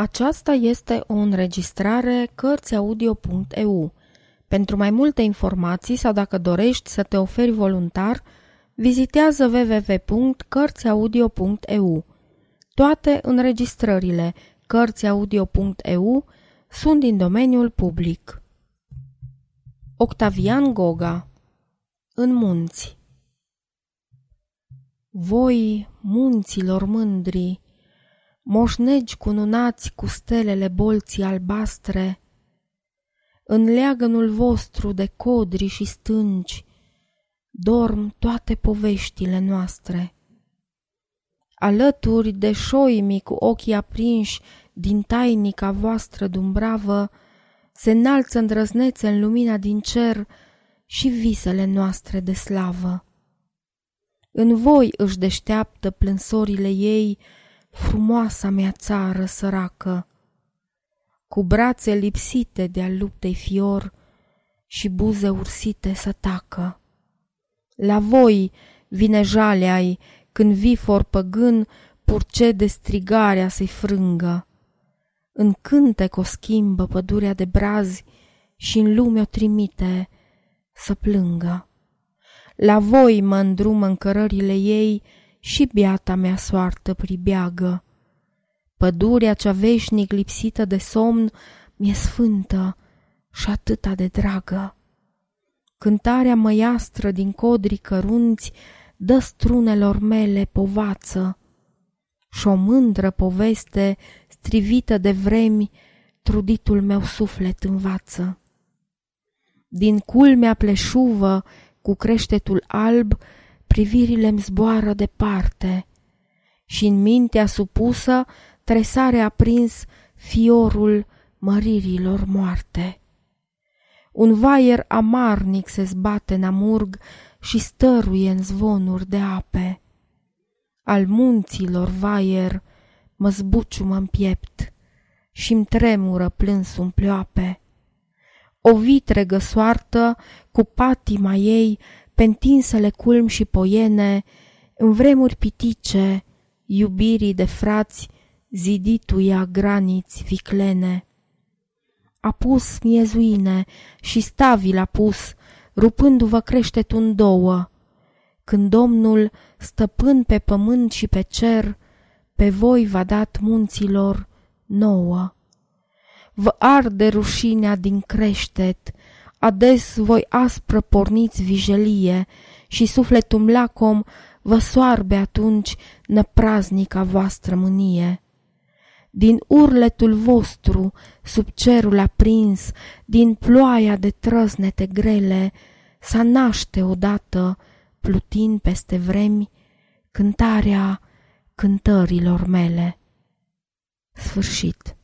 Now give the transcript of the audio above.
Aceasta este o înregistrare Cărțiaudio.eu. Pentru mai multe informații sau dacă dorești să te oferi voluntar, vizitează www.cărțiaudio.eu. Toate înregistrările Cărțiaudio.eu sunt din domeniul public. Octavian Goga În munți Voi, munților mândri, moșnegi cununați cu stelele bolții albastre, în leagănul vostru de codri și stânci dorm toate poveștile noastre. Alături de șoimii cu ochii aprinși din tainica voastră dumbravă, se înalță îndrăznețe în lumina din cer și visele noastre de slavă. În voi își deșteaptă plânsorile ei frumoasa mea țară săracă, cu brațe lipsite de-a luptei fior și buze ursite să tacă. La voi vine jalea când vifor păgân purce de strigarea să-i frângă. În cântec o schimbă pădurea de brazi și în lume o trimite să plângă. La voi mă îndrumă în cărările ei și biata mea soartă pribeagă. Pădurea cea veșnic lipsită de somn mi-e sfântă și atâta de dragă. Cântarea măiastră din codri cărunți dă strunelor mele povață și o mândră poveste strivită de vremi truditul meu suflet învață. Din culmea pleșuvă cu creștetul alb privirile-mi zboară departe și în mintea supusă tresare aprins fiorul măririlor moarte. Un vaier amarnic se zbate în amurg și stăruie în zvonuri de ape. Al munților vaier mă zbuciumă în piept și-mi tremură plânsul pleoape. O vitregă soartă cu patima ei pe întinsele culm și poiene, în vremuri pitice, iubirii de frați, zidituia graniți viclene. A pus miezuine și stavi l-a pus, rupându-vă creștetul în două, când Domnul, stăpân pe pământ și pe cer, pe voi v-a dat munților nouă. Vă arde rușinea din creștet, Ades voi aspră porniți vijelie și sufletul lacom vă soarbe atunci năpraznica voastră mânie. Din urletul vostru, sub cerul aprins, din ploaia de trăznete grele, să naște odată, plutind peste vremi, cântarea cântărilor mele. Sfârșit.